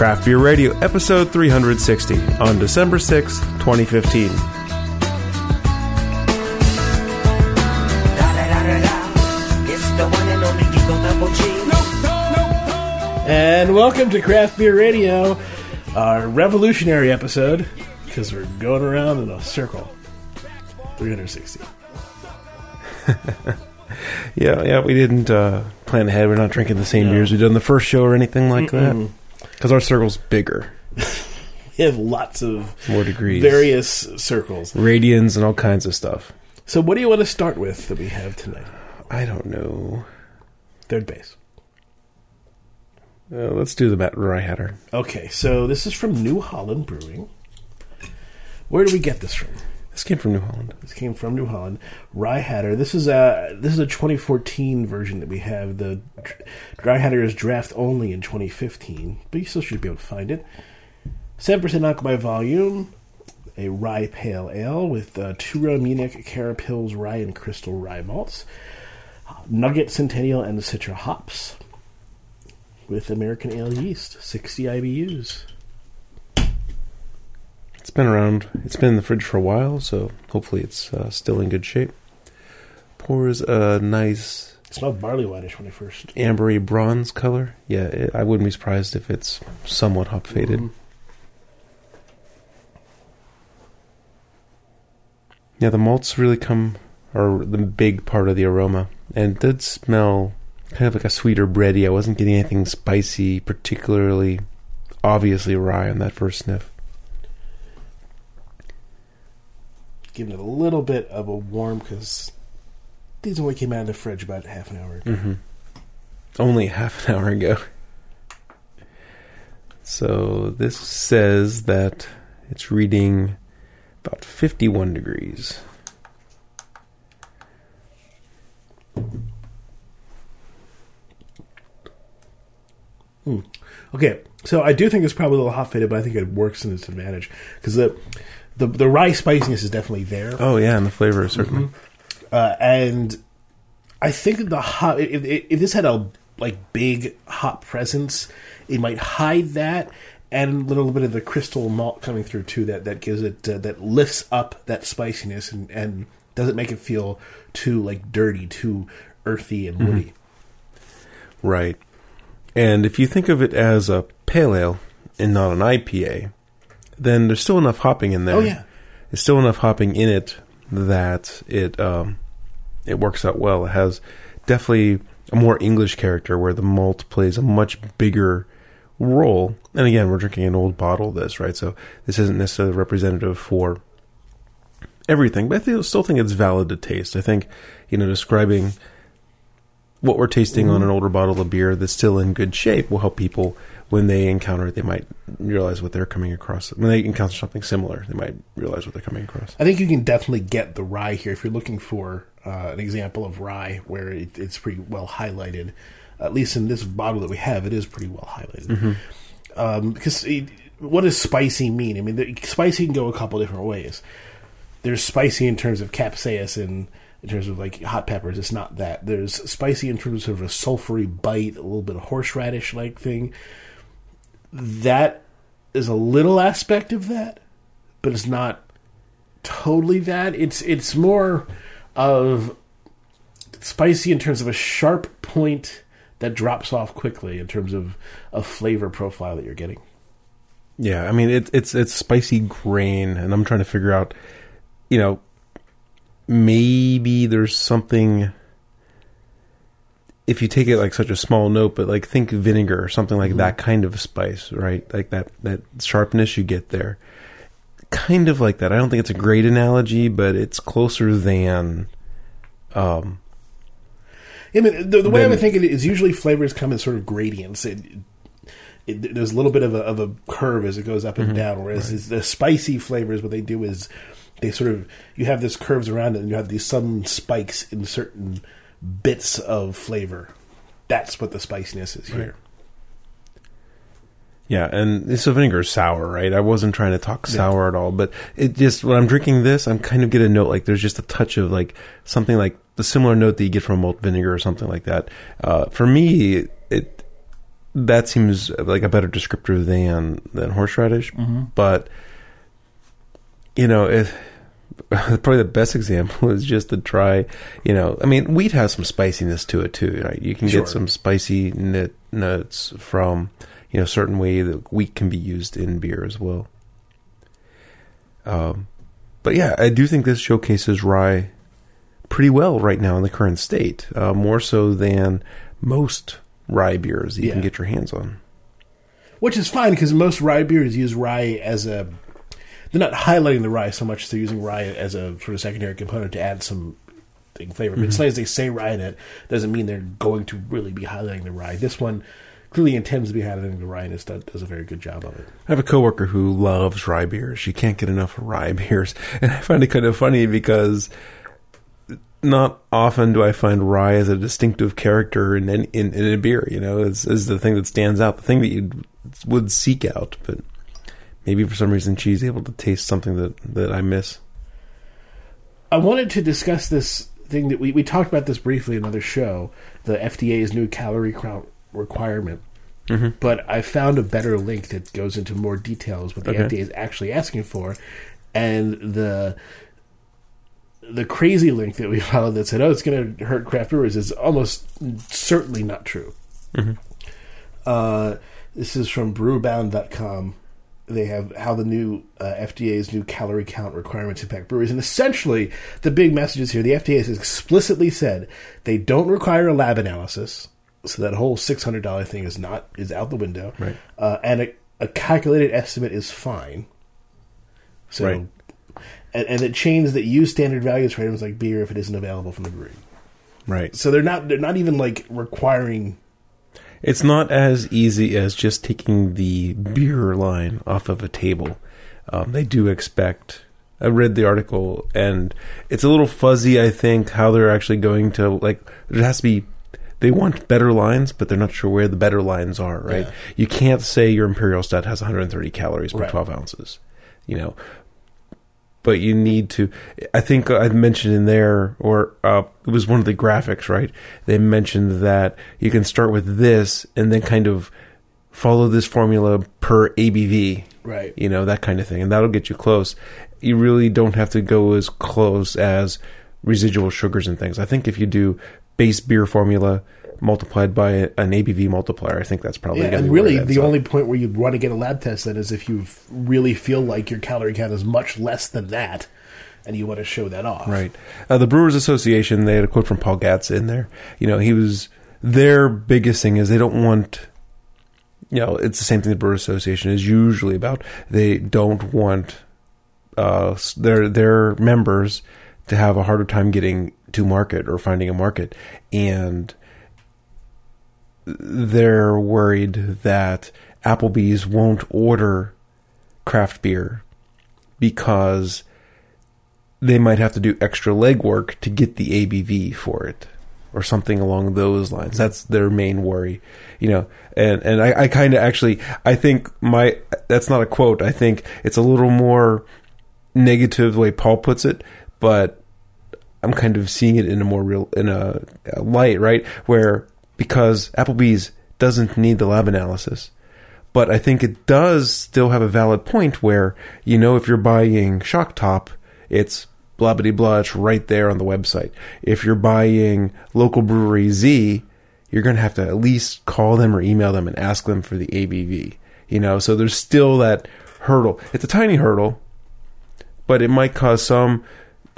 Craft Beer Radio, episode 360, on December 6th, 2015. And welcome to Craft Beer Radio, our revolutionary episode, because we're going around in a circle. 360. Yeah, yeah, we didn't uh, plan ahead. We're not drinking the same No. beers we did on the first show or anything like that. Because our circle's bigger, We have lots of more degrees, various circles. radians, and all kinds of stuff. So, what do you want to start with that we have tonight? I don't know. Third base. Uh, let's do the Matt Rye Hatter. Okay, so this is from New Holland Brewing. Where do we get this from? This came from New Holland. This came from New Holland. Rye Hatter. This is a this is a 2014 version that we have. The Rye Hatter is draft only in 2015, but you still should be able to find it. Seven percent alcohol by volume. A rye pale ale with uh, row Munich Carapils rye and crystal rye malts, Nugget Centennial and the Citra hops, with American ale yeast, 60 IBUs. It's been around. It's been in the fridge for a while, so hopefully it's uh, still in good shape. Pours a nice It smelled barley whitish when I first. ambery bronze color. Yeah, it, I wouldn't be surprised if it's somewhat hop faded. Mhm. Yeah, the malts really come are the big part of the aroma, and it did smell kind of like a sweeter bready. I wasn't getting anything spicy, particularly obviously rye on that first sniff. Giving it a little bit of a warm because these only came out of the fridge about half an hour ago. Mm-hmm. Only half an hour ago. So this says that it's reading about 51 degrees. Okay, so I do think it's probably a little hop faded, but I think it works in its advantage because the, the the rye spiciness is definitely there, Oh yeah, and the flavor is certainly. uh, and I think the hop if, if this had a like big hop presence, it might hide that. And a little bit of the crystal malt coming through too that that gives it uh, that lifts up that spiciness and and doesn't make it feel too like dirty, too earthy and woody. Right. And if you think of it as a pale ale and not an IPA, then there's still enough hopping in there. Oh yeah, There's still enough hopping in it that it um, it works out well. It has definitely a more English character where the malt plays a much bigger role. And again, we're drinking an old bottle of this, right? So this isn't necessarily representative for everything, but I still think it's valid to taste. I think, you know, describing what we're tasting on an older bottle of beer that's still in good shape will help people when they encounter it. They might realize what they're coming across. When they encounter something similar, they might realize what they're coming across. I think you can definitely get the rye here if you're looking for uh, an example of rye where it, it's pretty well highlighted. At least in this bottle that we have, it is pretty well highlighted. Um, because it, what does spicy mean? I mean, the, spicy can go a couple different ways. There's spicy in terms of capsaicin, in terms of like hot peppers. It's not that. There's spicy in terms of a sulfury bite, a little bit of horseradish like thing. That is a little aspect of that, but it's not totally that. It's it's more of spicy in terms of a sharp point that drops off quickly in terms of a flavor profile that you're getting. Yeah, I mean it, it's it's spicy grain, and I'm trying to figure out, you know, maybe there's something. If you take it like such a small note, but like think vinegar or something like that kind of spice, right? Like that that sharpness you get there, kind of like that. I don't think it's a great analogy, but it's closer than. Um, I mean, the, the way I Then- would think it is usually flavors come in sort of gradients. It, it, there's a little bit of a, of a curve as it goes up and down. Whereas is the spicy flavors, what they do is they sort of you have this curves around it, and you have these sudden spikes in certain bits of flavor. That's what the spiciness is here. Yeah, and this vinegar is sour, right? I wasn't trying to talk sour at all, but it just when I'm drinking this, I'm kind of get a note like there's just a touch of like something like the similar note that you get from malt vinegar or something like that. Uh, for me, it that seems like a better descriptor than than horseradish. But you know, it, probably the best example is just to try. You know, I mean, wheat has some spiciness to it too. Right? You can Sure. get some spicy nut, nuts from you know certain way that wheat can be used in beer as well. Um, but yeah, I do think this showcases rye pretty well right now in the current state, uh, more so than most rye beers you can get your hands on. which is fine because most rye beers use rye as a. They're not highlighting the rye so much; they're using rye as a sort of secondary component to add some thing flavor. But as mhm. long as they say rye in it, doesn't mean they're going to really be highlighting the rye. This one clearly intends to be highlighting the rye, and it does, a very good job of it. I have a coworker who loves rye beers. She can't get enough rye beers, and I find it kind of funny because not often do I find rye as a distinctive character in in, in, in a beer. You know, is is the thing that stands out, the thing that you would seek out. But maybe for some reason she's able to taste something that that I miss. I wanted to discuss this thing that we, we talked about this briefly in another show, the FDA's new calorie count requirement. But I found a better link that goes into more details what the Okay. FDA is actually asking for, and the the crazy link that we followed that said, "Oh, it's going to hurt craft brewers," is almost certainly not true. Uh, this is from brewbound.com. They have how the new uh, FDA's new calorie count requirements impact breweries. And essentially, the big message is here the FDA has explicitly said they don't require a lab analysis. So that whole $600 thing is not is out the window. Right. Uh, and a, a calculated estimate is fine. So, Right. and, and it changed that use standard values for items like beer if it isn't available from the brewery. Right. So they're not they're not even like requiring It's not as easy as just taking the beer line off of a table. Um, they do expect. I read the article, and it's a little fuzzy. I think how they're actually going to like. There has to be. They want better lines, but they're not sure where the better lines are. Right? Yeah. You can't say your imperial stout has 130 calories per Right. 12 ounces. You know, but you need to. I think I mentioned in there, or uh, it was one of the graphics, right? They mentioned that you can start with this and then kind of follow this formula per ABV, Right. You know that kind of thing, and that'll get you close. You really don't have to go as close as residual sugars and things. I think if you do base beer formula multiplied by an ABV multiplier, I think that's probably Yeah, and be really, the up. only point where you'd want to get a lab test then is if you really feel like your calorie count is much less than that, and you want to show that off. Right. Uh, the Brewers Association, they had a quote from Paul Gatza in there. You know, he was, their biggest thing is they don't want, you know, it's the same thing the Brewers Association is usually about. They don't want uh, their, their members to have a harder time getting to market or finding a market. And they're worried that Applebee's won't order craft beer because they might have to do extra legwork to get the ABV for it or something along those lines. That's their main worry, you know. And and I, I kind of actually I think my that's not a quote. I think it's a little more negative the way Paul puts it, but I'm kind of seeing it in a more real in a, a light, right? Where because Applebee's doesn't need the lab analysis, but I think it does still have a valid point where you know if you're buying Shock Top, it's blah blah blah. It's right there on the website. If you're buying local brewery Z, you're going to have to at least call them or email them and ask them for the ABV. You know, so there's still that hurdle. It's a tiny hurdle, but it might cause some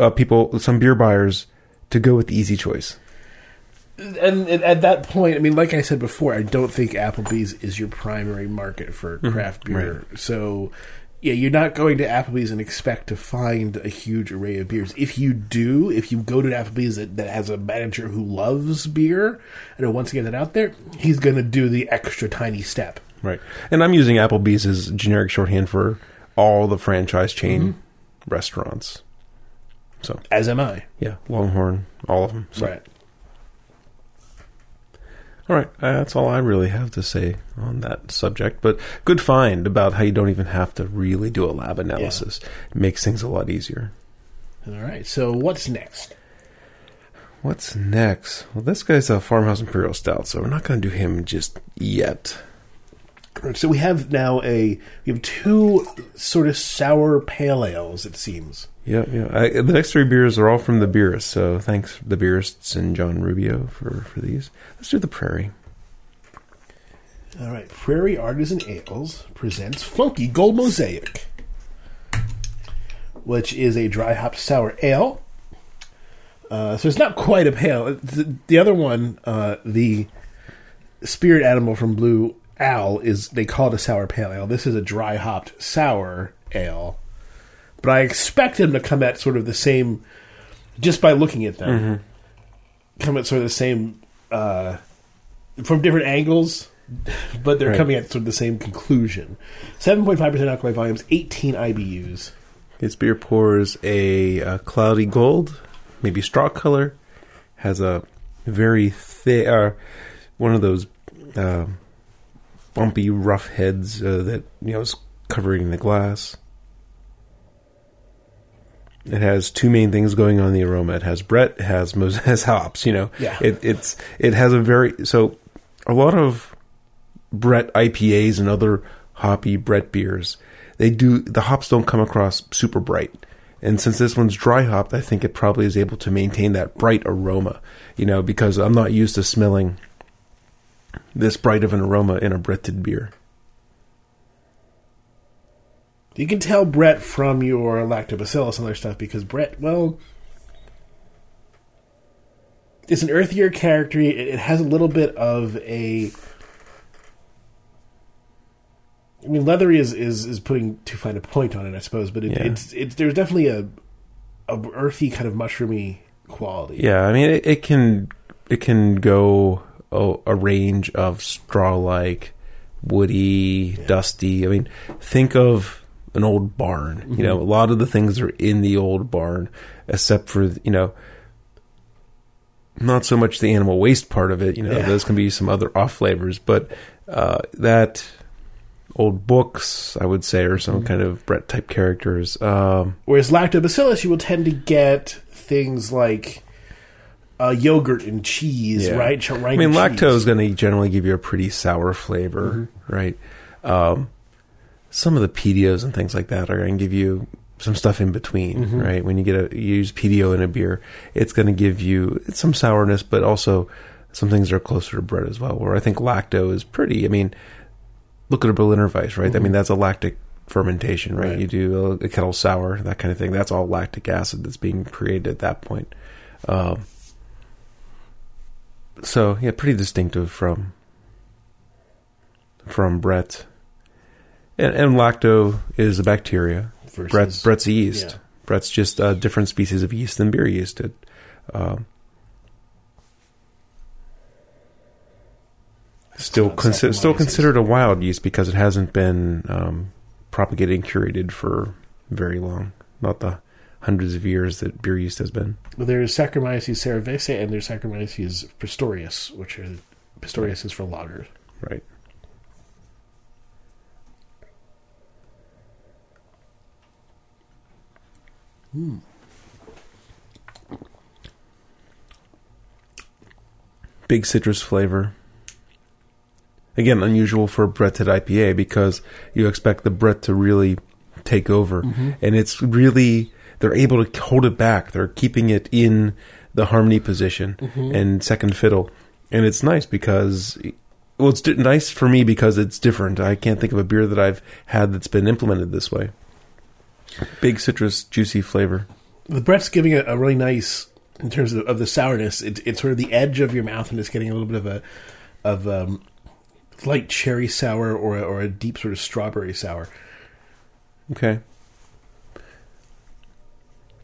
uh, people, some beer buyers, to go with the easy choice. And, and at that point, I mean, like I said before, I don't think Applebee's is your primary market for mm-hmm. craft beer. So, yeah, you're not going to Applebee's and expect to find a huge array of beers. If you do, if you go to an Applebee's that, that has a manager who loves beer and who wants to get that out there, he's going to do the extra tiny step. Right. And I'm using Applebee's as generic shorthand for all the franchise chain mm-hmm. restaurants. So, As am I. yeah, Longhorn, all of them. So, Right. All right. Uh, that's all I really have to say on that subject. But good find about how you don't even have to really do a lab analysis. It makes things a lot easier. All right. So, what's next? What's next? Well, this guy's a farmhouse imperial stout, so we're not going to do him just yet. So we have now a we have two sort of sour pale ales. It seems. Yeah, yeah. I, the next three beers are all from the Beerists, so thanks the Beerists and John Rubio for for these. Let's do the Prairie. All right, Prairie Artisan Ales presents Funky Gold Mosaic, which is a dry hop sour ale. Uh, so it's not quite a pale. The, the other one, uh, the spirit animal from Blue Owl, is they call it a sour pale ale. This is a dry hopped sour ale, but I expect them to come at sort of the same, just by looking at them, come at sort of the same uh, from different angles but they're Right. coming at sort of the same conclusion. Seven point five percent alcohol by volumes, eighteen IBUs. This beer pours a, uh cloudy gold, maybe straw color. Has a very thick, uh, one of those uh, bumpy, rough heads uh, that you know is covering the glass. It has two main things going on in the aroma. It has Brett, it has Mos- has hops. You know, Yeah. It, it's it has a very so a lot of Brett IPAs and other hoppy Brett beers. They do the hops don't come across super bright. And since this one's dry hopped, I think it probably is able to maintain that bright aroma, you know, because I'm not used to smelling this bright of an aroma in a Bretted beer. You can tell Brett from your lactobacillus and other stuff because Brett, well, it's an earthier character. It, it has a little bit of a. I mean, leathery is, is, is putting too fine a point on it, I suppose, but it, Yeah. it's it's there's definitely a a earthy kind of mushroomy quality. Yeah, I mean it, it can it can go a, a range of straw like, woody, dusty. I mean, think of an old barn. You know, a lot of the things are in the old barn, except for you know, not so much the animal waste part of it. You know, Yeah. those can be some other off flavors, but uh, that old books, I would say, or some kind of Brett type characters. Um, Whereas lactobacillus, you will tend to get things like uh, yogurt and cheese, Yeah. right? Ch- I mean, lactose is going to generally give you a pretty sour flavor, right? Um, some of the Pedios and things like that are going to give you some stuff in between, right? When you get a you use Pedio in a beer, it's going to give you some sourness, but also some things are closer to bread as well. Where I think lacto is pretty. I mean, look at a Berliner Weiss, right? I mean, that's a lactic fermentation, right? Right. You do a, a kettle sour, that kind of thing. That's all lactic acid that's being created at that point. Um, so yeah, pretty distinctive from from Brett. And, and lacto is a bacteria. Versus- Brett, Brett's yeast. yeah. Brett's just a different species of yeast than beer yeast. It, um, still consider, still considered a wild yeast because it hasn't been um, propagated and curated for very long. Not the hundreds of years that beer yeast has been. There's Saccharomyces cerevisiae and there's Saccharomyces pastorianus, which are pastorianus is for lagers. Right. Hmm. Big citrus flavor. Again, unusual for a Bretted IPA because you expect the Brett to really take over. And it's really, they're able to hold it back. They're keeping it in the harmony position and second fiddle. And it's nice because well, it's nice for me because it's different. I can't think of a beer that I've had that's been implemented this way. Big citrus, juicy flavor. The Brett's giving it a really nice, in terms of, of the sourness, it, it's sort of the edge of your mouth and it's getting a little bit of a of um, light cherry sour or or a deep sort of strawberry sour. Okay.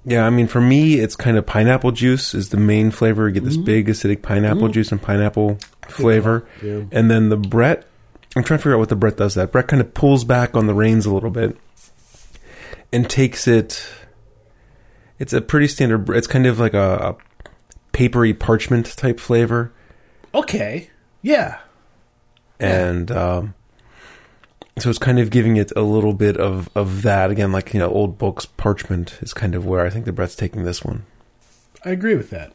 Yeah, I mean, for me, it's kind of pineapple juice is the main flavor. You get this big acidic pineapple juice and pineapple flavor, Yeah. and then the Brett. I'm trying to figure out what the Brett does. That Brett kind of pulls back on the reins a little bit, and takes it. It's a pretty standard. It's kind of like a, a papery parchment type flavor, Okay. Yeah. and um, so it's kind of giving it a little bit of of that again, like you know, old books parchment is kind of where I think the Brett's taking this one. I agree with that.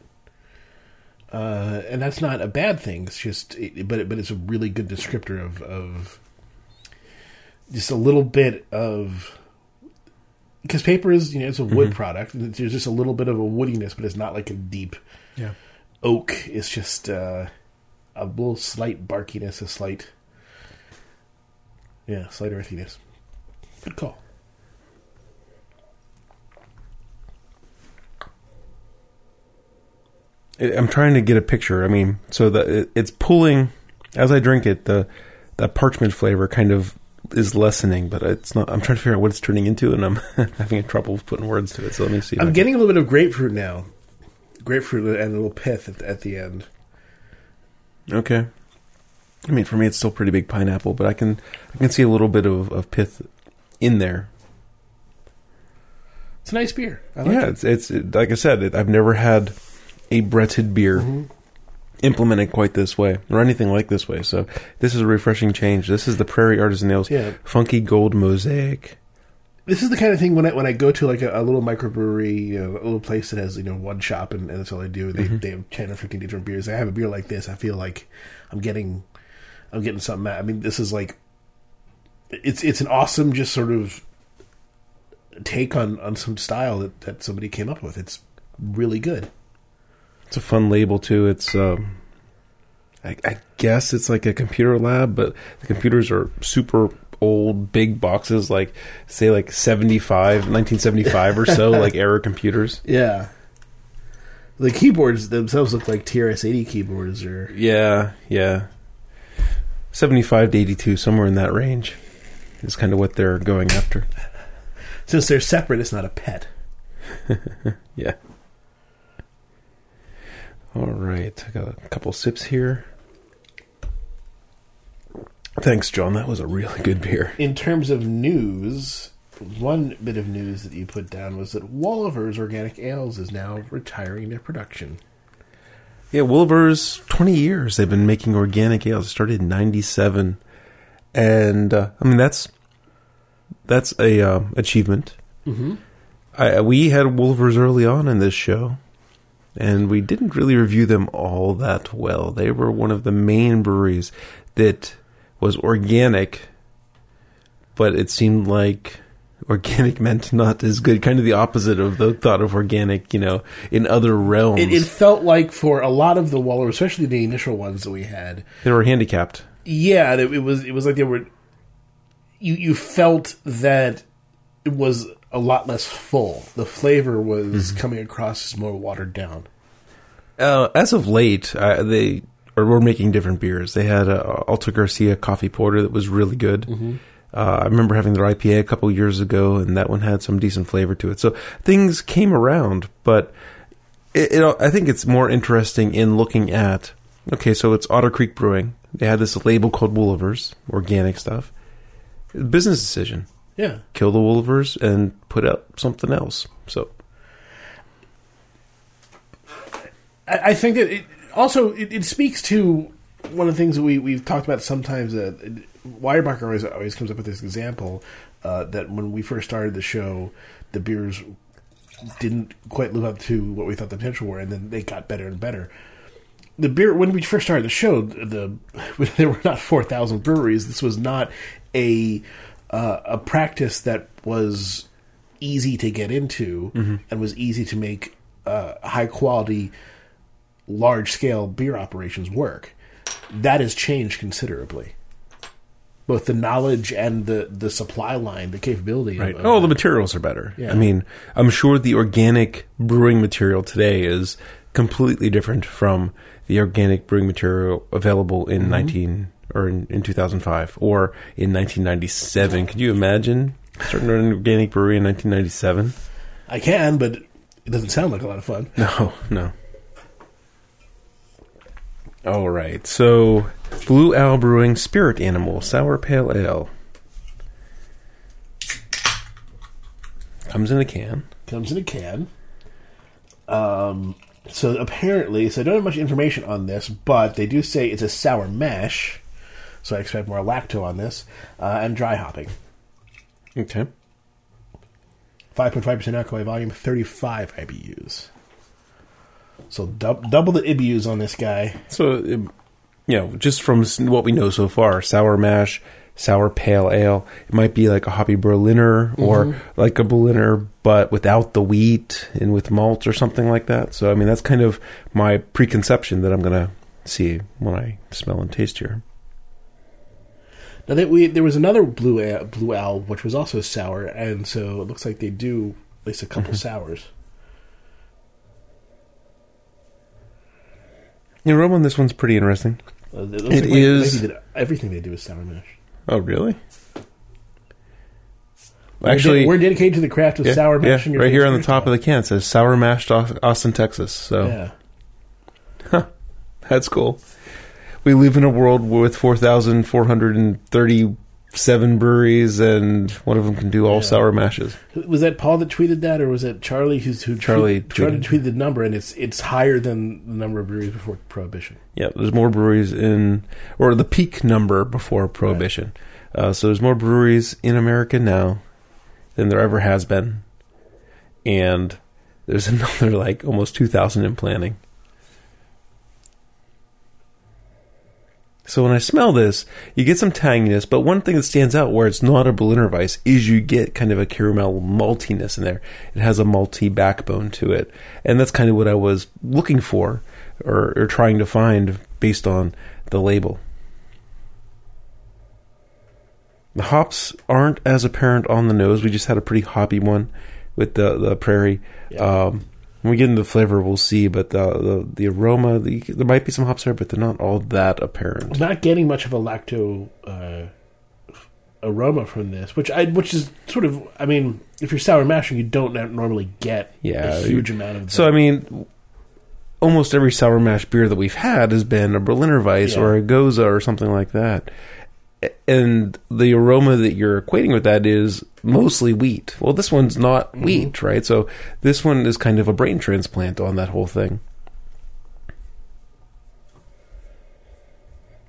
uh, and that's not a bad thing. It's just, it, but but it's a really good descriptor of of just a little bit of because paper is you know it's a wood product. and There's just a little bit of a woodiness, but it's not like a deep Yeah. oak. It's just uh, a little slight barkiness, a slight yeah, slight earthiness. Good call. I'm trying to get a picture. I mean, so the it's pulling as I drink it. The that parchment flavor kind of is lessening, but it's not. I'm trying to figure out what it's turning into, and I'm having trouble putting words to it. So let me see. I'm getting a little bit of grapefruit now. Grapefruit and a little pith at, at the end. okay. I mean, for me, it's still pretty big pineapple, but I can I can see a little bit of, of pith in there. It's a nice beer. I like yeah, it. it's it's it, like I said, it, I've never had a Bretted beer Mm-hmm. implemented quite this way or anything like this way. So this is a refreshing change. This is the Prairie Artisan Ales Yeah. Funky Gold Mosaic. This is the kind of thing when I when I go to like a, a little microbrewery, you know, a little place that has you know one shop and, and that's all they do. They they have ten or fifteen different beers. I have a beer like this. I feel like I'm getting I'm getting something. Out. I mean, this is like it's it's an awesome just sort of take on on some style that that somebody came up with. It's really good. It's a fun label too. It's um, I, I guess it's like a computer lab, but the computers are super old, big boxes, like say like 75, 1975 or so, like era computers. Yeah. The keyboards themselves look like TRS-80 keyboards, or Yeah, yeah. 75 to 82, somewhere in that range is kind of what they're going after. since they're separate, it's not a pet. Yeah. All right. I got a couple sips here. Thanks, John. That was a really good beer. In terms of news, one bit of news that you put down was that Wolaver's Organic Ales is now retiring their production. Yeah, Wolaver's 20 years they've been making organic ales. It started in 97. And uh, I mean that's that's a uh, achievement. Mm-hmm. I, we had Wolavers early on in this show, and we didn't really review them all that well. They were one of the main breweries that was organic, but it seemed like organic meant not as good. Kind of the opposite of the thought of organic, you know, in other realms. It, it felt like for a lot of the Waller, especially the initial ones that we had, they were handicapped. yeah, it, it was it was like they were. You you felt that it was a lot less full. The flavor was coming across as more watered down. Uh, as of late, uh, they or were making different beers. They had a Alta Gracia coffee porter that was really good. Uh, I remember having their IPA a couple years ago, and that one had some decent flavor to it. So things came around, but it, it, I think it's more interesting in looking at. Okay, so it's Otter Creek Brewing. They had this label called Wolavers, organic stuff. Business decision: Yeah, kill the Wolavers and put out something else. So I, I think that it also it, it speaks to one of the things that we we've talked about sometimes. Uh, Weyerbacher always always comes up with this example uh, that when we first started the show, the beers didn't quite live up to what we thought the potential were, and then they got better and better. The beer when we first started the show, the there were not four thousand breweries. This was not a uh, a practice that was easy to get into and was easy to make uh, high quality, large scale beer operations work. That has changed considerably. Both the knowledge and the, the supply line, the capability. Right. Of, Oh, the materials are better. Yeah. I mean, I'm sure the organic brewing material today is completely different from the organic brewing material available in mm-hmm. 19 or in, in 2005 or in 1997. Could you imagine starting an organic brewery in 1997? I can, but it doesn't sound like a lot of fun. No, no. All right. So, Blue Owl Brewing Spirit Animal Sour Pale Ale comes in a can. Comes in a can. Um, so apparently, so I don't have much information on this, but they do say it's a sour mash. So I expect more lacto on this uh, and dry hopping. Okay. Five point five percent alcohol by volume, thirty five IBUs. So dub- double the IBUs on this guy. So, um, you know, just from what we know so far, sour mash, sour pale ale, it might be like a hoppy Berliner or mm-hmm. like a Berliner, but without the wheat and with malt or something like that. So, I mean, that's kind of my preconception that I'm going to see when I smell and taste here. Now that we there was another blue ale, blue owl which was also sour, and so it looks like they do at least a couple mm-hmm. sours. The aroma on this one's pretty interesting. Uh, it like is- everything they do is sour mash. Oh, really? We're Actually, de- we're dedicated to the craft of yeah, sour yeah, mash. in your right here on the top of the can it says sour mashed Austin, Texas. So yeah. that's cool. We live in a world with 4,437 breweries, and one of them can do all Yeah. sour mashes. Was that Paul that tweeted that, or was it Charlie who's who Charlie tweet, Charlie tweeted. tweeted the number, and it's it's higher than the number of breweries before Prohibition. Yeah, there's more breweries in, or the peak number before Prohibition. Uh, so there's more breweries in America now than there ever has been, and there's another like almost 2,000 in planning. So when I smell this, you get some tanginess, but one thing that stands out where it's not a Berliner Weiss is you get kind of a caramel maltiness in there. It has a malty backbone to it, and that's kind of what I was looking for or, or trying to find based on the label. The hops aren't as apparent on the nose. We just had a pretty hoppy one with the the prairie. Yeah. Um, when we get into the flavor, we'll see. But the the, the aroma, the, there might be some hops there, but they're not all that apparent. I'm not getting much of a lacto uh, aroma from this, which I which is sort of I mean, if you're sour mashing, you don't normally get Yeah, a huge amount of. That. So I mean, almost every sour mash beer that we've had has been a Berliner Weiss Yeah. or a Gose or something like that. And the aroma that you're equating with that is mostly wheat. Well, this one's not Mm-hmm. wheat, right? So this one is kind of a brain transplant on that whole thing.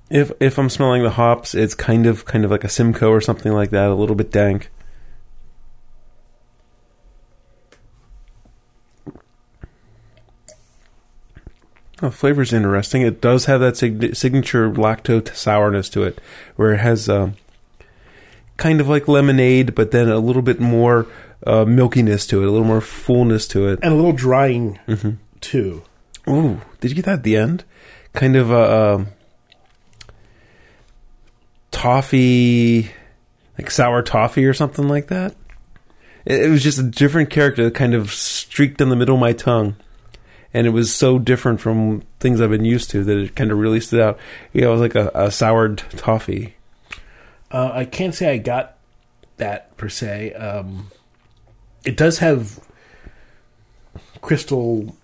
If if I'm smelling the hops, it's kind of kind of like a Simcoe or something like that, a little bit dank. The Oh, flavor's interesting. It does have that sig- signature lacto sourness to it, where it has um, kind of like lemonade, but then a little bit more uh, milkiness to it, a little more fullness to it. and a little drying Mm-hmm. too. Ooh, did you get that at the end? Kind of a um, toffee, like sour toffee or something like that. It, it was just a different character that kind of streaked in the middle of my tongue. And it was so different from things I've been used to that it kind of really stood out. Yeah, it was like a, a soured toffee. Uh, I can't say I got that per se. Um, it does have crystal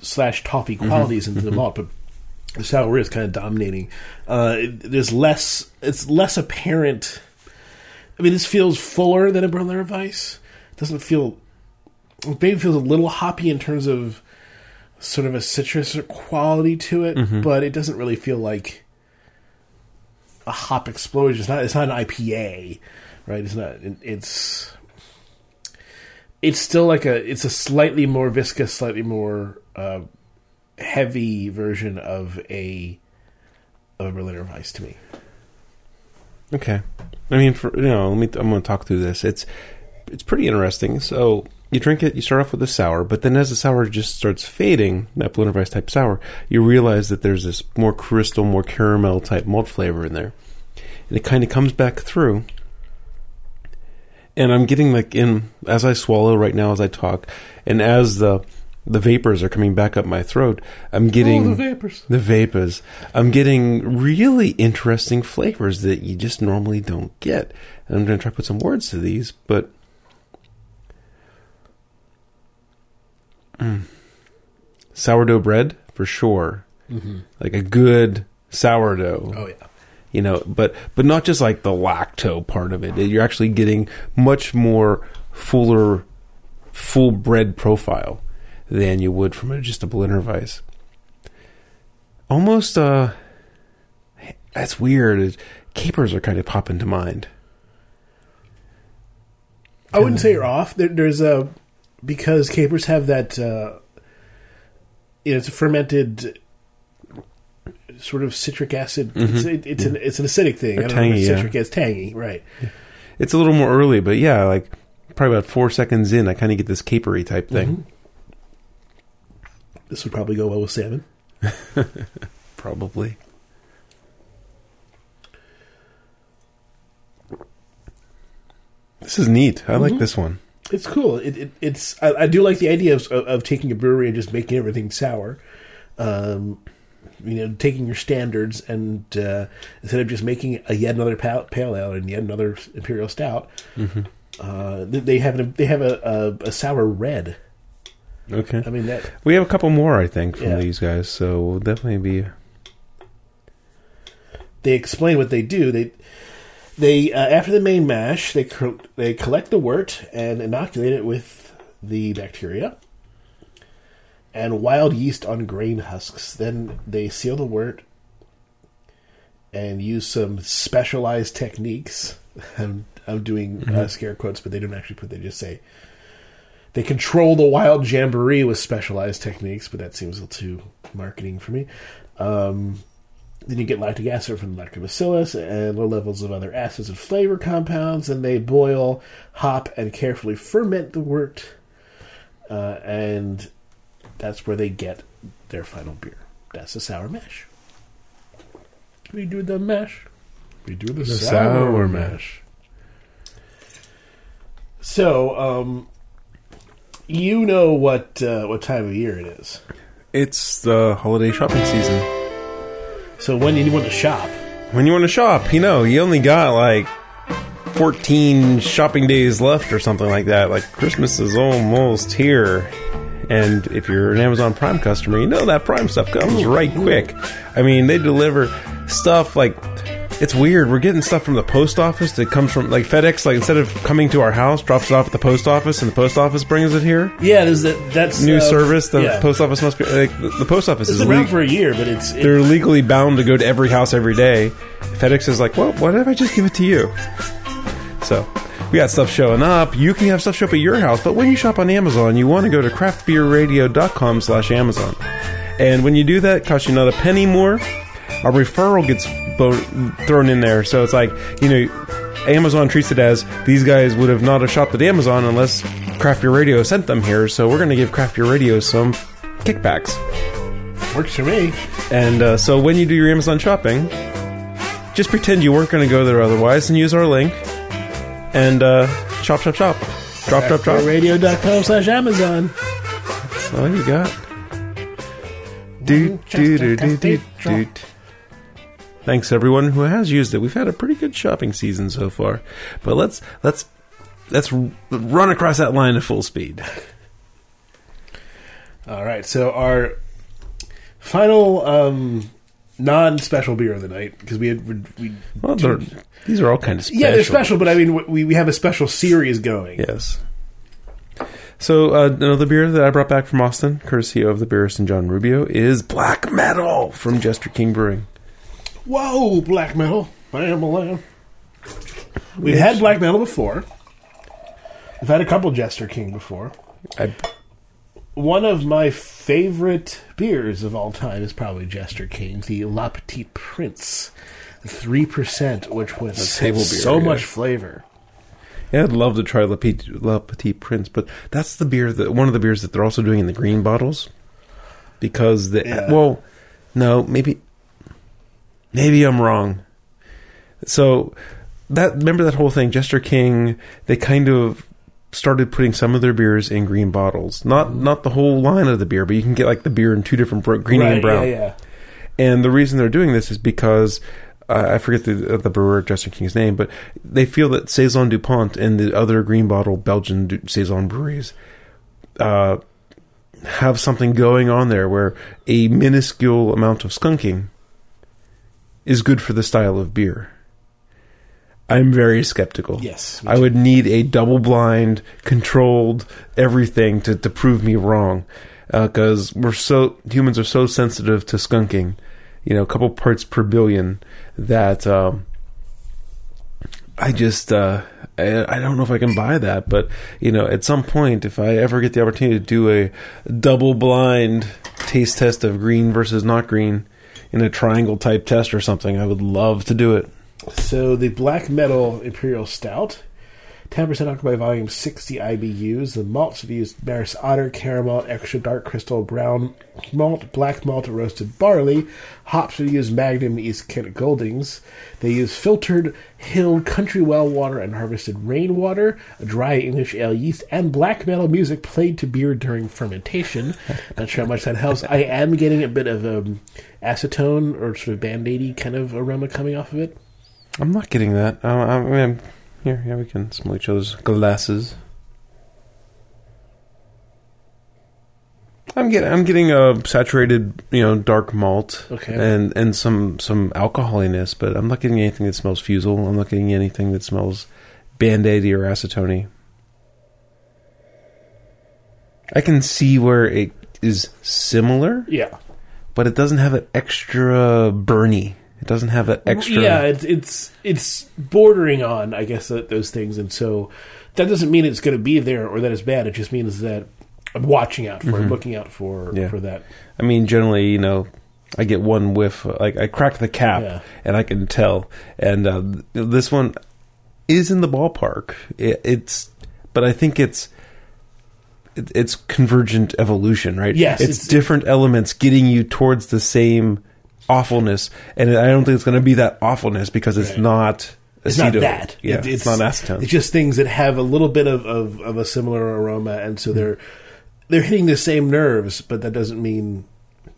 slash toffee qualities into the malt, but the sour is kind of dominating. Uh, it, there's less. It's less apparent. I mean, this feels fuller than a Berliner Weiss. It doesn't feel. It maybe feels a little hoppy in terms of sort of a citrus quality to it, but it doesn't really feel like a hop explosion. It's not. It's not an IPA, right? It's not. it- It's. It's still like a. It's a slightly more viscous, slightly more uh, heavy version of a of a Berliner Weiss to me. Okay. I mean, for you know, let me. I'm going to talk through this. It's it's pretty interesting. So you drink it. You start off with a sour, but then as the sour just starts fading, that Berliner Weiss type sour, you realize that there's this more crystal, more caramel type malt flavor in there, and it kind of comes back through. And I'm getting like in as I swallow right now as I talk, and as the the vapors are coming back up my throat, I'm getting oh, the vapors. the vapors. I'm getting really interesting flavors that you just normally don't get. And I'm going to try to put some words to these, but. Mm. Sourdough bread, for sure. Mm-hmm. Like a good sourdough Oh yeah. you know but but not just like the lacto part of it you're actually getting much more fuller full bread profile than you would from a, just a Berliner Weiss almost uh that's weird capers are kind of popping to mind I wouldn't say you're off. There, there's a because capers have that uh, you know, it's a fermented sort of citric acid. It's, mm-hmm. it, it's an it's an acidic thing. Or I don't know if tangy, yeah. citric is tangy, right? It's a little more early, but yeah, like probably about four seconds in, I kind of get this capery type thing. Mm-hmm. This would probably go well with salmon. Probably. This is neat. I like mm-hmm. this one. It's cool. It, it it's I, I do like the idea of, of taking a brewery and just making everything sour. Um, you know, taking your standards and uh, instead of just making a yet another pale, pale ale and yet another imperial stout, uh, they- they have an, they have a, a, a sour red. Okay. I mean that We have a couple more, I think, from Yeah. these guys, so we'll definitely be. they explain what they do. They they uh, after the main mash, they co- they collect the wort and inoculate it with the bacteria and wild yeast on grain husks. Then they seal the wort and use some specialized techniques. I'm, I'm doing uh, scare quotes, but they don't actually put. They just say they control the wild jamboree with specialized techniques, but that seems a little too marketing for me. Um, then you get lactic acid from the lactobacillus and low levels of other acids and flavor compounds. And they boil, hop, and carefully ferment the wort. Uh, and that's where they get their final beer. That's the sour mash. We do the mash. We do the, sour, sour mash. So, um, you know what uh, what time of year it is. It's the holiday shopping season. So when you want to shop, When you want to shop, you know, you only got like 14 shopping days left or something like that. Like Christmas is almost here. And if you're an Amazon Prime customer, you know that Prime stuff comes right quick. I mean, they deliver stuff like it's weird. We're getting stuff from the post office that comes from like FedEx. Like instead of coming to our house, drops it off at the post office, and the post office brings it here. yeah, there's that. That's New uh, service. The yeah. post office must be like the, the post office It's is been around le- for a year, but it's it, they're legally bound to go to every house every day. FedEx is like, well, why don't I just give it to you? So we got stuff showing up. You can have stuff show up at your house, but when you shop on Amazon, you want to go to craftbeerradio.com slash Amazon. And when you do that, it costs you not a penny more. A referral gets thrown in there. So it's like, you know, Amazon treats it as these guys would have not have shopped at Amazon unless Craft Beer Radio sent them here. So we're going to give Craft Beer Radio some kickbacks. works for me. And uh, so when you do your Amazon shopping, just pretend you weren't going to go there otherwise and use our link and uh, chop, chop, chop. Drop, drop, drop. Radio.com slash Amazon. That's all you got. Do, Just do, a do, Thanks everyone who has used it. We've had a pretty good shopping season so far. But let's let's let's run across that line at full speed. All right, so our final um, non-special beer of the night because we had we Well, they're, these are all kind of special. yeah they're special, but I mean we we have a special series going. Yes. So uh, another beer that I brought back from Austin, courtesy of the Beerist and John Rubio, is Black Metal from Jester King Brewing. Whoa, black metal! I am a lamb. We've had black metal before. We've had a couple Jester King before. I, One of my favorite beers of all time is probably Jester King, the La Petite Prince, three percent, which was table beer, so yeah. much flavor. yeah, I'd love to try La Petite, La Petite Prince, but that's the beer that one of the beers that they're also doing in the green bottles, because the Yeah. well, no, maybe maybe I'm wrong. So that remember that whole thing, Jester King. They kind of started putting some of their beers in green bottles, not not the whole line of the beer, but you can get like the beer in two different bro- green right, and brown. Yeah, yeah. And the reason they're doing this is because uh, I forget the uh, the brewer Jester King's name, but they feel that Saison Dupont and the other green bottle Belgian du- saison breweries uh, have something going on there where a minuscule amount of skunking is good for the style of beer. I'm very skeptical. Yes, I would need a double blind, controlled everything to, to prove me wrong, because we're so humans are so sensitive to skunking, you know, a couple parts per billion that um, I just uh, I, I don't know if I can buy that. But you know, at some point, if I ever get the opportunity to do a double blind taste test of green versus not green in a triangle type test or something. I would love to do it. So the black metal imperial stout, ten percent alcohol by volume, sixty IBUs. The malts have used Maris Otter, caramel, extra dark crystal, brown malt, black malt, roasted barley. Hops have used Magnum East Kent Goldings. They use filtered hill country well water and harvested rainwater, dry English ale yeast, and black metal music played to beer during fermentation. Not sure how much that helps. I am getting a bit of um, acetone or sort of band-aidy kind of aroma coming off of it. I'm not getting that. I mean, I'm, here, yeah, we can smell each other's glasses. I'm getting, I'm getting a saturated, you know, dark malt, Okay. and and some some alcoholiness, but I'm not getting anything that smells fusel. I'm not getting anything that smells band-aidy or acetone. I can see where it is similar, Yeah. but it doesn't have an extra burny. It doesn't have an extra. Yeah, it's it's it's bordering on, I guess, th- those things, and so that doesn't mean it's going to be there or that it's bad. It just means that I'm watching out for, it, looking out for Mm-hmm. Yeah. for that. I mean, generally, you know, I get one whiff. Like I crack the cap, Yeah. and I can tell. And uh, this one is in the ballpark. It, it's, but I think it's. it- It's convergent evolution, right? Yes, it's, it's- different elements getting you towards the same awfulness, and I don't think it's going to be that awfulness because it's Right. not. It's not that. Yeah, It- it's, not acetone. It's just things that have a little bit of, of, of a similar aroma, and so they're they're hitting the same nerves, but that doesn't mean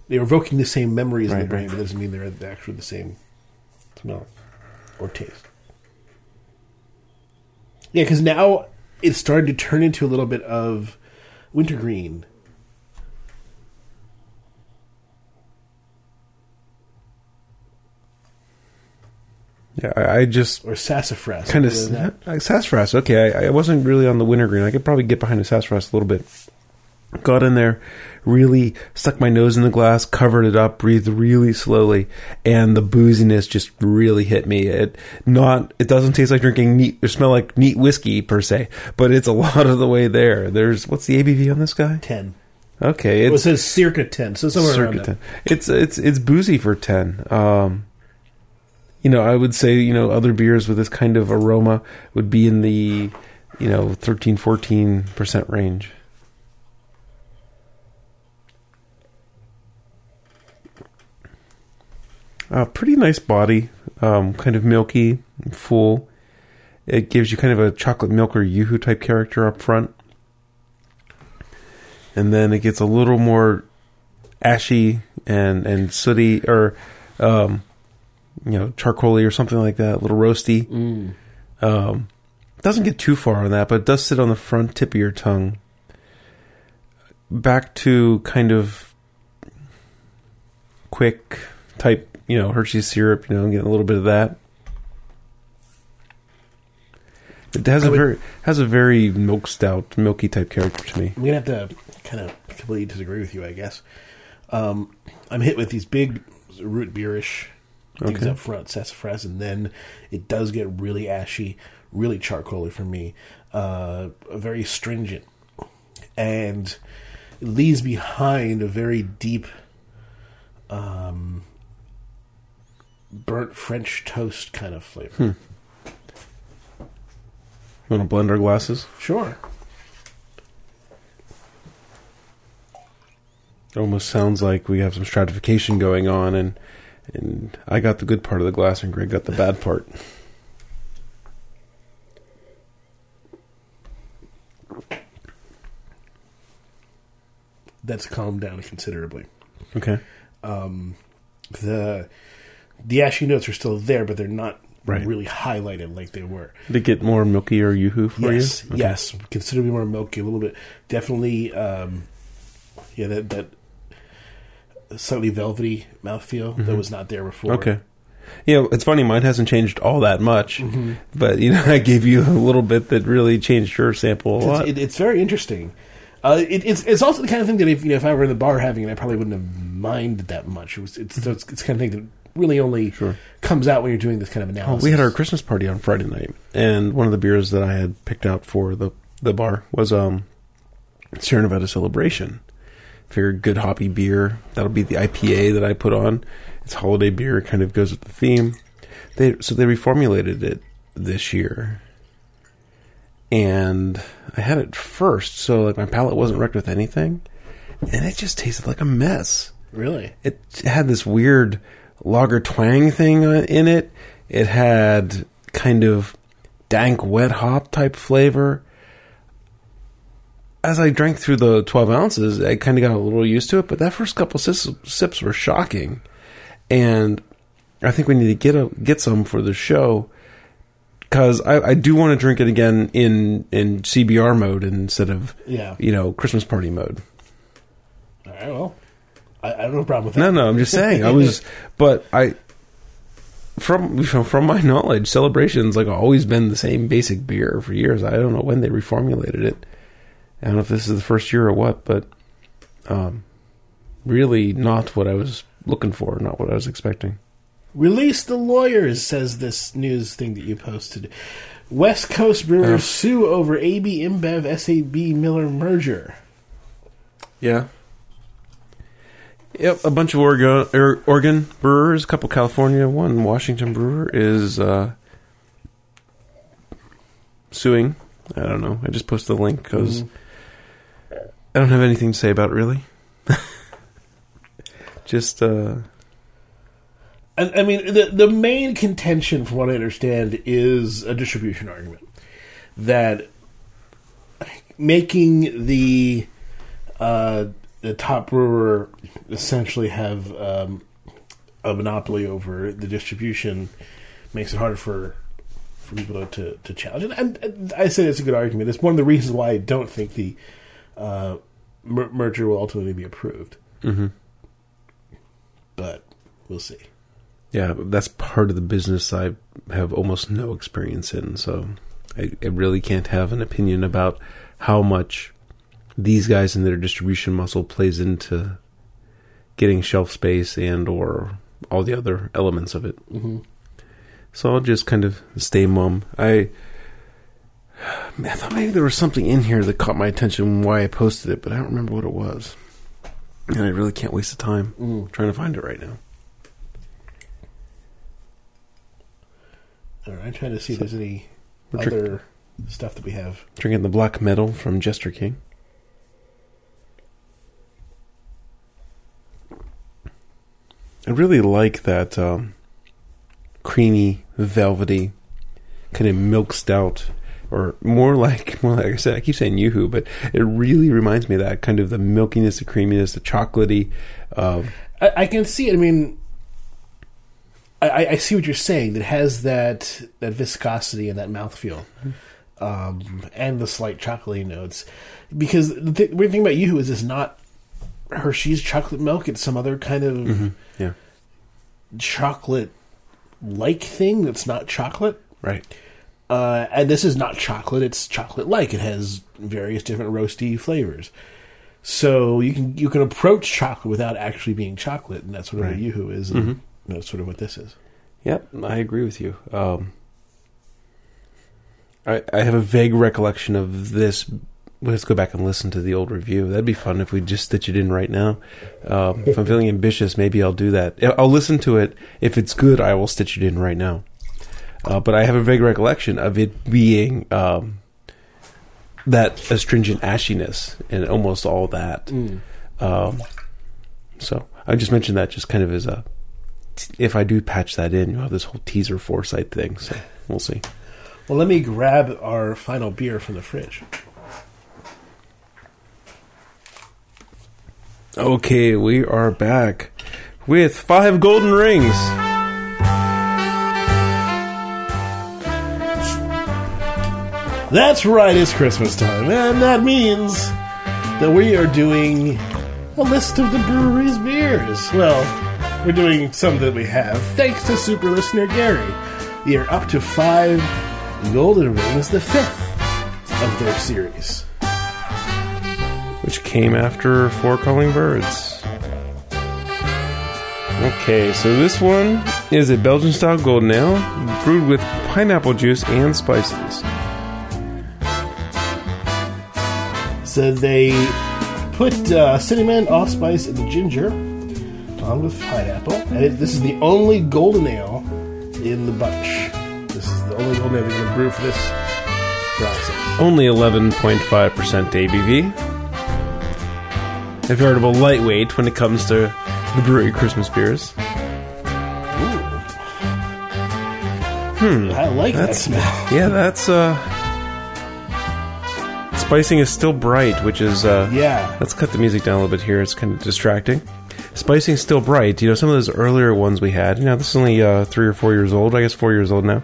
they're evoking the same memories in the brain. right. But doesn't mean they're actually the same smell or taste. Yeah, because now it's starting to turn into a little bit of wintergreen. Yeah, I, I just or sassafras. kind of that. sassafras. Okay, I, I wasn't really on the wintergreen. I could probably get behind the sassafras a little bit. Got in there, really stuck my nose in the glass, covered it up, breathed really slowly, and the booziness just really hit me. It not it doesn't taste like drinking neat or smell like neat whiskey per se, but it's a lot of the way there. There's what's the ABV on this guy? ten. Okay, it it's says circa ten, so somewhere around circa that. 10. It's it's it's boozy for ten. Um, you know, I would say you know other beers with this kind of aroma would be in the you know 13 14 percent range. Uh, pretty nice body, um, kind of milky, full. It gives you kind of a chocolate milk or yoo-hoo type character up front, and then it gets a little more ashy and and sooty or um you know charcoaly or something like that a little roasty Mm. um doesn't get too far on that but it does sit on the front tip of your tongue back to kind of quick type you know hershey's syrup you know getting a little bit of that it has I a would- very has a very milk stout milky type character to me I'm gonna have to kind of completely disagree with you, I guess. Um, I'm hit with these big root beerish things Okay. up front, sassafras, and then it does get really ashy, really charcoaly for me, uh, very stringent, and it leaves behind a very deep, um, burnt French toast kind of flavor. you want to blend our glasses Sure. It almost sounds like we have some stratification going on, and and I got the good part of the glass, and Greg got the bad part. That's calmed down considerably. Okay, um, the the ashy notes are still there, but they're not Right. really highlighted like they were. They get more milky or yoo-hoo for yes, you? Okay. yes, considerably more milky, a little bit, definitely, um, yeah, that that slightly velvety mouthfeel that was not there before. Mm-hmm. Okay. You know, it's funny. Mine hasn't changed all that much, Mm-hmm. but you know, I gave you a little bit that really changed your sample a It's, lot. it, it's very interesting. Uh, it, it's it's also the kind of thing that if you know if I were in the bar having it, I probably wouldn't have minded that much. It was it's it's, it's the kind of thing that really only Sure. comes out when you're doing this kind of Oh, analysis. we had our Christmas party on Friday night, and one of the beers that I had picked out for the the bar was um Sierra Nevada Celebration, Figured good hoppy beer. That'll be the IPA that I put on. It's holiday beer. It kind of goes with the theme. They so they reformulated it this year, and I had it first, so like my palate wasn't wrecked with anything, and it just tasted like a mess. Really? It had this weird lager twang thing in it. It had kind of dank wet hop type flavor. As I drank through the 12 ounces, I kind of got a little used to it, but that first couple sips, sips were shocking. And I think we need to get a, get some for the show because I, I do want to drink it again in, in CBR mode instead of, Yeah. you know, Christmas party mode. All right. Well, I, I don't have a problem with that. No, no, I'm just saying. I was, but I, from from from my knowledge, celebrations like always been the same basic beer for years. I don't know when they reformulated it. I don't know if this is the first year or what, but um, really not what I was looking for, not what I was expecting. Release the lawyers, says this news thing that you posted. West Coast brewers Oh. sue over AB InBev SAB Miller merger. Yeah. Yep, a bunch of Oregon, er, Oregon brewers, a couple California, one Washington brewer is uh, suing. I don't know. I just posted the link because I don't have anything to say about it really. just uh, And I mean, the the main contention, from what I understand, is a distribution argument that making the uh, the top brewer essentially have um, a monopoly over the distribution makes it harder for for people to, to, challenge it. And, and I say it's a good argument. It's one of the reasons why I don't think the uh, mer- merger will ultimately be approved. mhm. But we'll see. yeah, that's part of the business I have almost no experience in, so I, I really can't have an opinion about how much these guys and their distribution muscle plays into getting shelf space and or all the other elements of it. Mm-hmm. So I'll just kind of stay mum. I I thought maybe there was something in here that caught my attention why I posted it, but I don't remember what it was. And I really can't waste the time Mm. trying to find it right now. All right, I'm trying to see if there's any other stuff that we have. Drinking the black metal from Jester King. I really like that um, creamy, velvety, kind of milk stout, or more like, more like I said, I keep saying yoo-hoo, but it really reminds me of that kind of the milkiness, the creaminess, the chocolatey. Uh, I, I can see it. I mean, I, I- see what you're saying. That has that that viscosity and that mouthfeel, um, and the slight chocolatey notes. Because the th- weird thing about YooHoo is it's not Hershey's chocolate milk. It's some other kind of yeah, chocolate like thing that's not chocolate. right. Uh, and this is not chocolate; it's chocolate-like. It has various different roasty flavors. So you can you can approach chocolate without actually being chocolate, and that's sort of Right. what YooHoo is, and Mhm. that's sort of what this is. Yep, I agree with you. Um, I I have a vague recollection of this. Let's go back and listen to the old review. That'd be fun if we just stitch it in right now. Um, if I'm feeling ambitious, maybe I'll do that. I'll listen to it. If it's good, I will stitch it in right now. Uh, but I have a vague recollection of it being um, that astringent ashiness and almost all that. Um, so I just mentioned that just kind of as a if I do patch that in, you'll have this whole teaser foresight thing. So we'll see. Well, let me grab our final beer from the fridge. Okay, we are back with five golden rings. That's right, it's Christmas time, and that means that we are doing a list of the Bruery's beers. Well, we're doing some that we have, thanks to super listener Gary. We are up to five golden rings, the fifth of their series. which came after Four Calling Birds. Okay, so this one is a Belgian style golden ale brewed with pineapple juice and spices. So they put uh, cinnamon, allspice, and ginger, on with pineapple. And it, this is the only golden ale in the bunch. This is the only golden ale we're going to brew for this process. Only 11.5% ABV. A veritable lightweight when it comes to the Bruery Christmas beers. Hmm. I like that That's smell. yeah, that's uh spicing is still bright, which is uh Yeah. Let's cut the music down a little bit here. It's kind of distracting. Spicing is still bright. You know, some of those earlier ones we had. You know, this is only uh, three or four years old. I guess four years old now.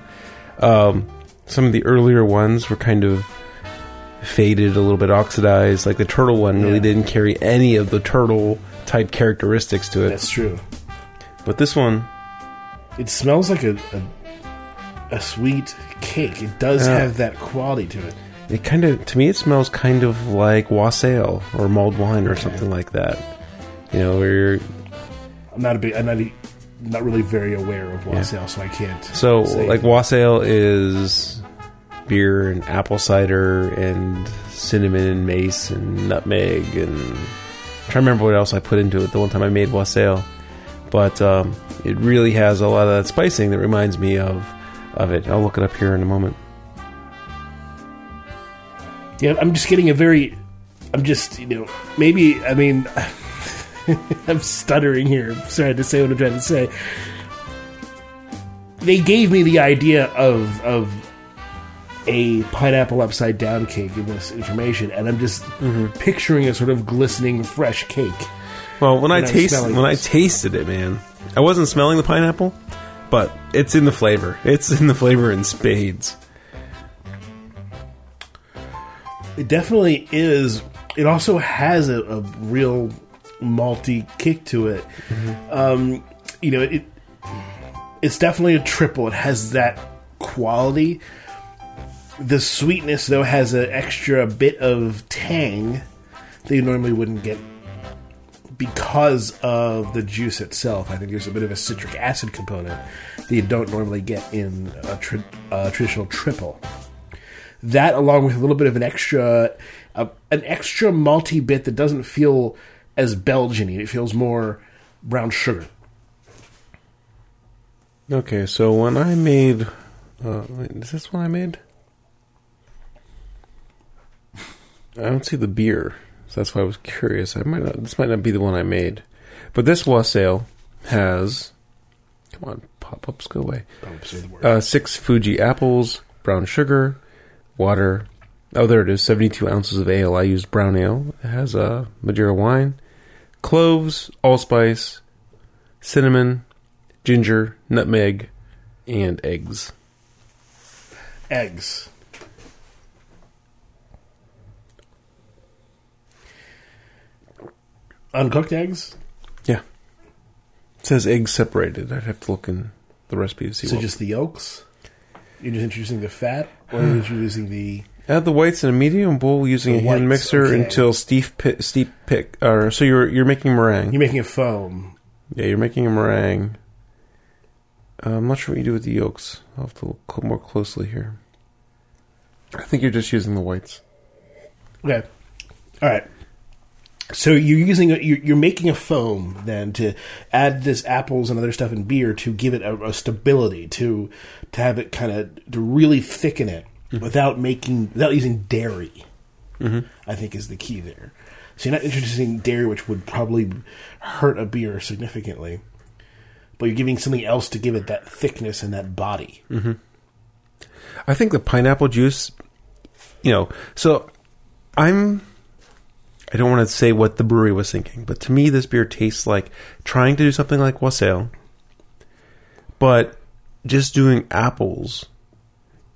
Um, some of the earlier ones were kind of faded, a little bit oxidized. Like the turtle one really didn't carry any of the turtle type characteristics to it. That's true. but this one, It smells like a, a, a sweet cake. It does Yeah. have that quality to it. It kind of to me, it smells kind of like wassail or mulled wine or something like that. You know, where you're I'm not a big. I'm not. A, not really very aware of wassail, so I can't. So, like, wassail is beer and apple cider and cinnamon and mace and nutmeg and I'm trying to remember what else I put into it the one time I made wassail. But um, it really has a lot of that spicing that reminds me of of it. I'll look it up here in a moment. Yeah, I'm just getting a very. I'm just, you know, maybe. I mean, I'm stuttering here. I'm sorry to say what I'm trying to say. They gave me the idea of of a pineapple upside down cake in this information, and I'm just mm-hmm. picturing a sort of glistening fresh cake. Well, when I When taste when I tasted it, man, I wasn't smelling the pineapple, but it's in the flavor. It's in the flavor in spades. It definitely is. It also has a, a real malty kick to it. Um, you know, it it's definitely a triple. It has that quality. The sweetness, though, has an extra bit of tang that you normally wouldn't get because of the juice itself. I think there's a bit of a citric acid component that you don't normally get in a, tra- a traditional triple that along with a little bit of an extra uh, an extra malty bit that doesn't feel as Belgian-y. It feels more brown sugar. Okay, so when I made, uh, wait, is this one I made? I don't see the beer, so that's why I was curious. I might not. This might not be the one I made, but this wassail has. Come on, pop ups, go away. Say the word. Uh, six Fuji apples, brown sugar, water. Oh, there it is. Seventy-two ounces of ale. I used brown ale. It has uh, Madeira wine, cloves, allspice, cinnamon, ginger, nutmeg, and eggs. Eggs. Uncooked eggs. Yeah. It says eggs separated. I'd have to look in the recipe to see So what. just the yolks. You're just introducing the fat, or you're introducing the Add the whites in a medium bowl using The a hand whites, mixer okay. until steep pi- steep pick. Or so you're you're making meringue. you're making a foam. Yeah, you're making a meringue. Uh, I'm not sure what you do with the yolks. I'll have to look cl- more closely here. I think you're just using the whites. Okay. All right. So you're using a, you're, you're making a foam then to add this apples and other stuff in beer to give it a, a stability to to have it kind of to really thicken it mm-hmm. without making without using dairy. Mm-hmm. I think is the key there. So you're not introducing dairy, which would probably hurt a beer significantly, but you're giving something else to give it that thickness and that body. Mm-hmm. I think the pineapple juice, you know, so I'm. I don't want to say what the Bruery was thinking, but to me, this beer tastes like trying to do something like wassail, but just doing apples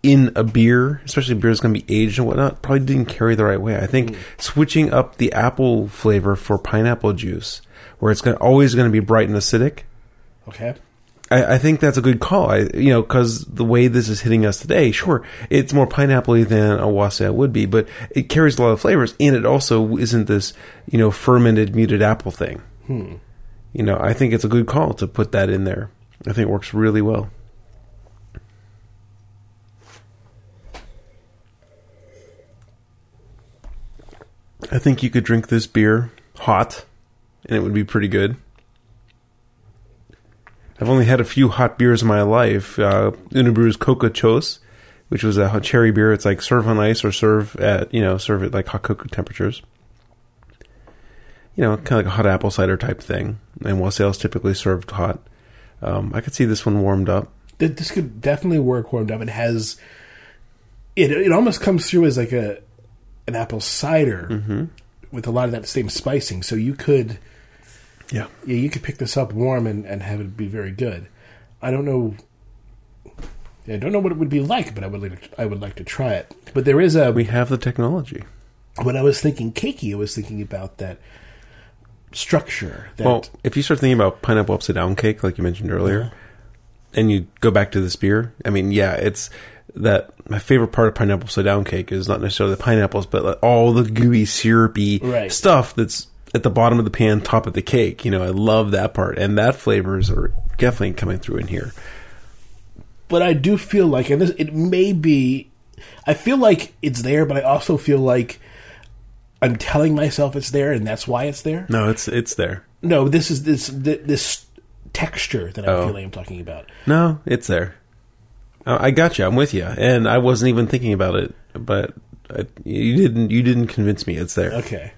in a beer, especially beer that's going to be aged and whatnot, probably didn't carry the right way. I think mm. switching up the apple flavor for pineapple juice, where it's going always going to be bright and acidic, Okay. I, I think that's a good call. I, you know, because the way this is hitting us today, sure, it's more pineapple than a wassail would be, but it carries a lot of flavors, and it also isn't this, you know, fermented muted apple thing. Hmm. You know, I think it's a good call to put that in there. I think it works really well. I think you could drink this beer hot, and it would be pretty good. I've only had a few hot beers in my life. Uh, Unibroue's Quelque Chose, which was a hot cherry beer. It's like serve on ice or serve at you know serve at like hot cocoa temperatures. You know, kind of like a hot apple cider type thing. And wassail's typically served hot. Um, I could see this one warmed up. This could definitely work warmed up. It has it. It almost comes through as like a an apple cider Mm-hmm. with a lot of that same spicing. So you could Yeah. yeah you could pick this up warm and, and have it be very good. I don't know. I don't know what it would be like, but I would like to, I would like to try it. But there is a We have the technology. when I was thinking cakey, I was thinking about that structure. That Well, if you start thinking about pineapple upside down cake, like you mentioned earlier, and you go back to this beer, I mean, yeah, it's that my favorite part of pineapple upside down cake is not necessarily the pineapples, but like all the gooey, syrupy Right. stuff that's at the bottom of the pan, top of the cake. You know, I love that part, and that flavors are definitely coming through in here. but I do feel like, and this it may be, I feel like it's there, but I also feel like I'm telling myself it's there, and that's why it's there. No, it's it's there. No, this is this this texture that I'm Oh. feeling I'm talking about. No, it's there. I got you. I'm with you, and I wasn't even thinking about it, but uh, you didn't. You didn't convince me. It's there. Okay,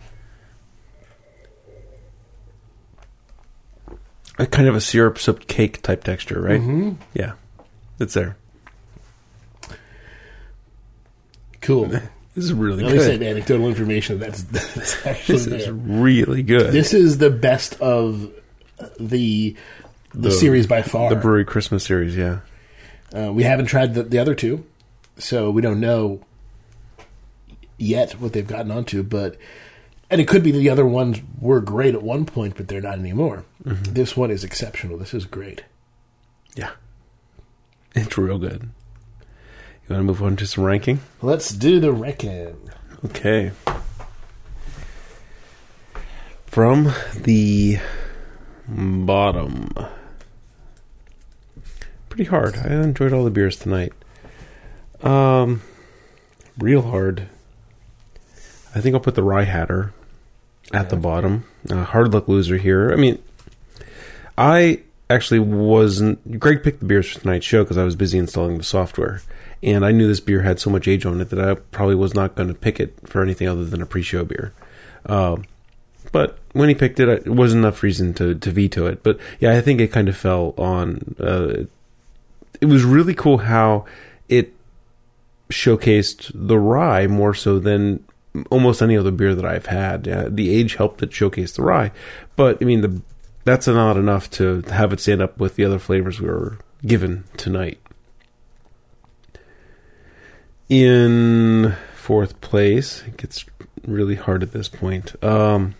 a kind of a syrup soaked cake type texture, right? Mm-hmm. Yeah, it's there. cool. This is really At least good. I had anecdotal information that's, that's actually This is there. really good. This is the best of the the, The- series by far. the Bruery Christmas series, yeah. Uh, we haven't tried the, the other two, so we don't know yet what they've gotten onto. But and it could be the other ones were great at one point, but they're not anymore. Mm-hmm. This one is exceptional. This is great. Yeah, it's real good. You want to move on to some ranking? Let's do the reckon. Okay. From the bottom. Pretty hard. I enjoyed all the beers tonight. Um, real hard. I think I'll put the Rye Hatter at the bottom. Uh, hard luck loser here. I mean, I actually wasn't. Greg picked the beers for tonight's show because I was busy installing the software, and I knew this beer had so much age on it that I probably was not going to pick it for anything other than a pre-show beer. Um, but when he picked it, it wasn't enough reason to to veto it. But yeah, I think it kind of fell on. Uh, it was really cool how it showcased the rye more so than almost any other beer that I've had. Uh, the age helped it showcase the rye, but I mean the that's not enough to have it stand up with the other flavors we were given tonight. In fourth place, it gets really hard at this point. Um,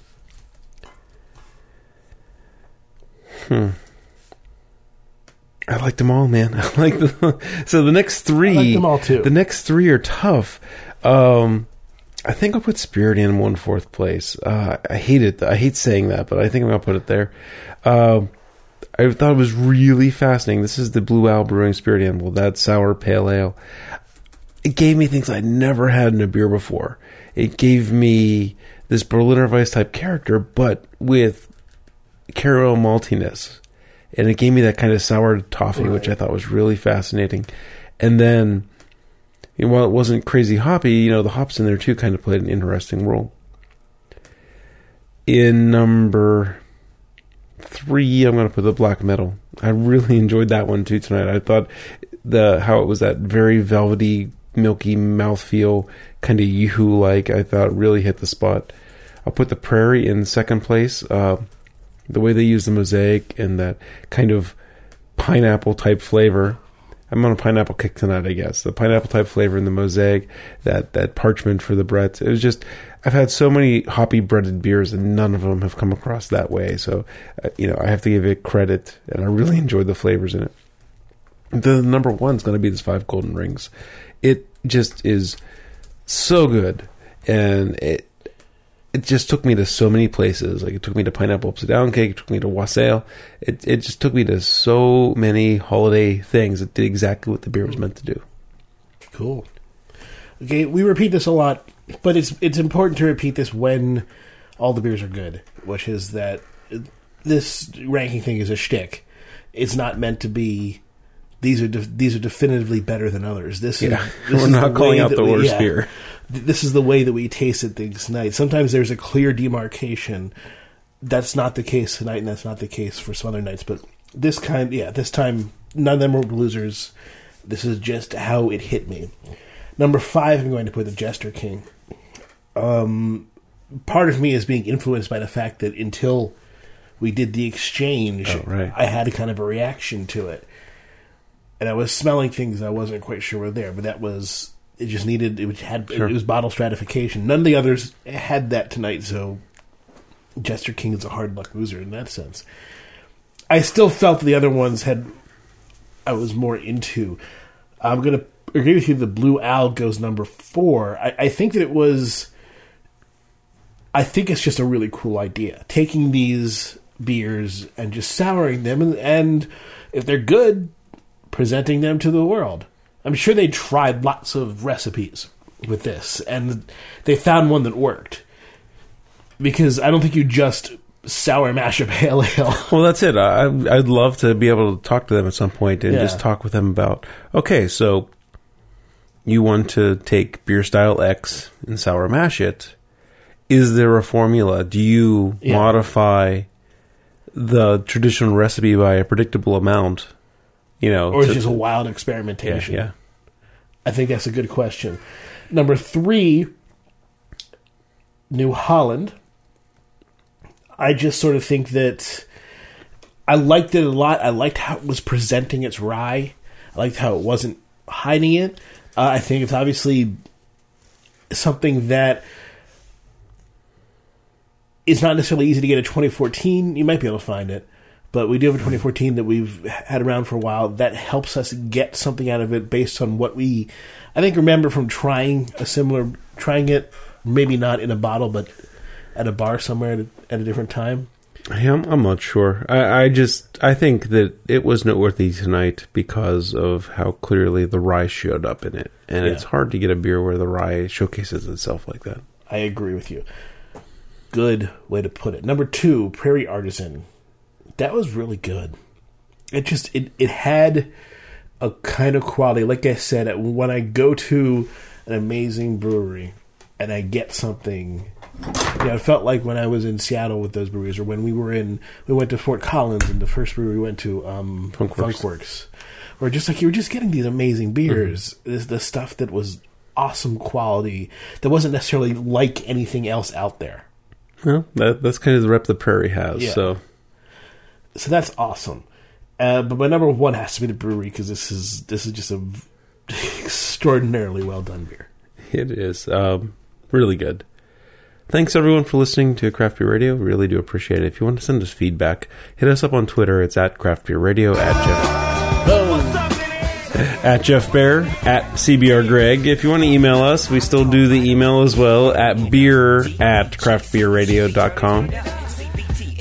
hmm. I liked them all, man. I like the so the next three. I like them all, too. The next three are tough. Um, I think I'll put Spirit Animal in fourth place. Uh, I hate it. I hate saying that, but I think I'm gonna put it there. Um, I thought it was really fascinating. This is the Blue Owl Brewing Spirit Animal, that sour pale ale. It gave me things I'd never had in a beer before. It gave me this Berliner Weiss type character, but with caramel maltiness. And it gave me that kind of sour toffee, which I thought was really fascinating. And then, while it wasn't crazy hoppy, you know, the hops in there too kind of played an interesting role. In number three, I'm going to put the black metal. I really enjoyed that one too tonight. I thought the how it was that very velvety, milky mouthfeel, kind of yoo like. I thought really hit the spot. I'll put the prairie in second place. Uh, the way they use the mosaic and that kind of pineapple type flavor. I'm on a pineapple kick tonight, I guess. The pineapple type flavor in the mosaic, that that parchment for the Brett. It was just I've had so many hoppy Bretted beers and none of them have come across that way. So, uh, you know, I have to give it credit and I really enjoyed the flavors in it. The number one is going to be this five golden rings. It just is so good and it it just took me to so many places. Like it took me to pineapple upside down cake. It took me to wassail. It it just took me to so many holiday things. It did exactly what the beer was meant to do. Cool. Okay, we repeat this a lot but it's it's important to repeat this when all the beers are good, which is that this ranking thing is a shtick. It's not meant to be. These are de- these are definitively better than others. This Yeah. is this We're is not calling out the we- worst yeah. beer. This is the way that we tasted things tonight. Sometimes there's a clear demarcation. That's not the case tonight, and that's not the case for some other nights. But this kind, yeah, this time none of them were losers. This is just how it hit me. Number five, I'm going to put the Jester King. Um, part of me is being influenced by the fact that until we did the exchange, Oh, right. I had a kind of a reaction to it, and I was smelling things I wasn't quite sure were there. But that was it. Just needed it had Sure. it was bottle stratification. None of the others had that tonight, so Jester King is a hard luck loser in that sense. I still felt the other ones had I was more into. I'm gonna agree with you. The Blue Owl goes number four. I, I think that it was. I think it's just a really cool idea. Taking these beers and just souring them, and, and if they're good, presenting them to the world. I'm sure they tried lots of recipes with this, and they found one that worked. Because I don't think you just sour mash a pale ale. Well, that's it. I, I'd love to be able to talk to them at some point and Yeah. just talk with them about. Okay, so you want to take beer style X and sour mash it. Is there a formula? Do you Yeah. modify the traditional recipe by a predictable amount? You know, or to- just a wild experimentation? yeah. I think that's a good question. Number three, New Holland. I just sort of think that I liked it a lot. I liked how it was presenting its rye. I liked how it wasn't hiding it. Uh, I think it's obviously something that is not necessarily easy to get a 2014. You might be able to find it, but we do have a 2014 that we've had around for a while. That helps us get something out of it based on what we, I think, remember from trying a similar, trying it, maybe not in a bottle, but at a bar somewhere at a, at a different time. Yeah, I'm, I'm not sure. I, I just I think that it was noteworthy tonight because of how clearly the rye showed up in it, and Yeah. it's hard to get a beer where the rye showcases itself like that. I agree with you. Good way to put it. Number two, Prairie Artisan. That was really good. It just it it had a kind of quality. Like I said, when I go to an amazing brewery and I get something, you know, it felt like when I was in Seattle with those breweries, or when we were in, we went to Fort Collins, and the first brewery we went to, um, Funkwerks. Funkwerks, or just like you were just getting these amazing beers, this the stuff that was awesome quality that wasn't necessarily like anything else out there. Well, that that's kind of the rep the Prairie has. Yeah. So So that's awesome. Uh, but my number one has to be the Bruery because this is this is just a v- extraordinarily well done beer. it is um, really good. Thanks everyone for listening to Craft Beer Radio. Really do appreciate it. If you want to send us feedback, hit us up on Twitter. It's at Craft Beer Radio at Jeff at Jeff Bear at CBR Greg. If you want to email us, we still do the email as well at beer at craftbeerradio.com.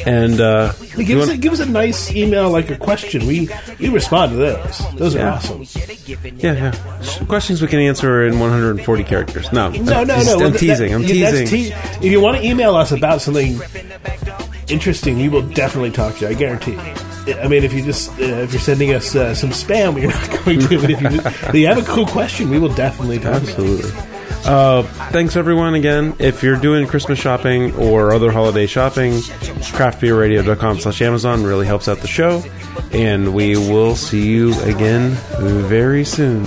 And uh, give, us want- a, give us a nice email, like a question. We we respond to those. Those are Yeah. awesome. yeah, yeah. Questions we can answer in 140 characters. No, No, no, I'm, no. I'm that- teasing. I'm that's teasing. te- if you want to email us about something interesting, we will definitely talk to you. I guarantee. you. I mean, if you just uh, if you're sending us uh, some spam, you're not going to. But if you, if you have a cool question, we will definitely talk. to you. Absolutely. Uh, thanks everyone again. If you're doing Christmas shopping or other holiday shopping, craftbeerradio.com slash Amazon really helps out the show. And we will see you again very soon.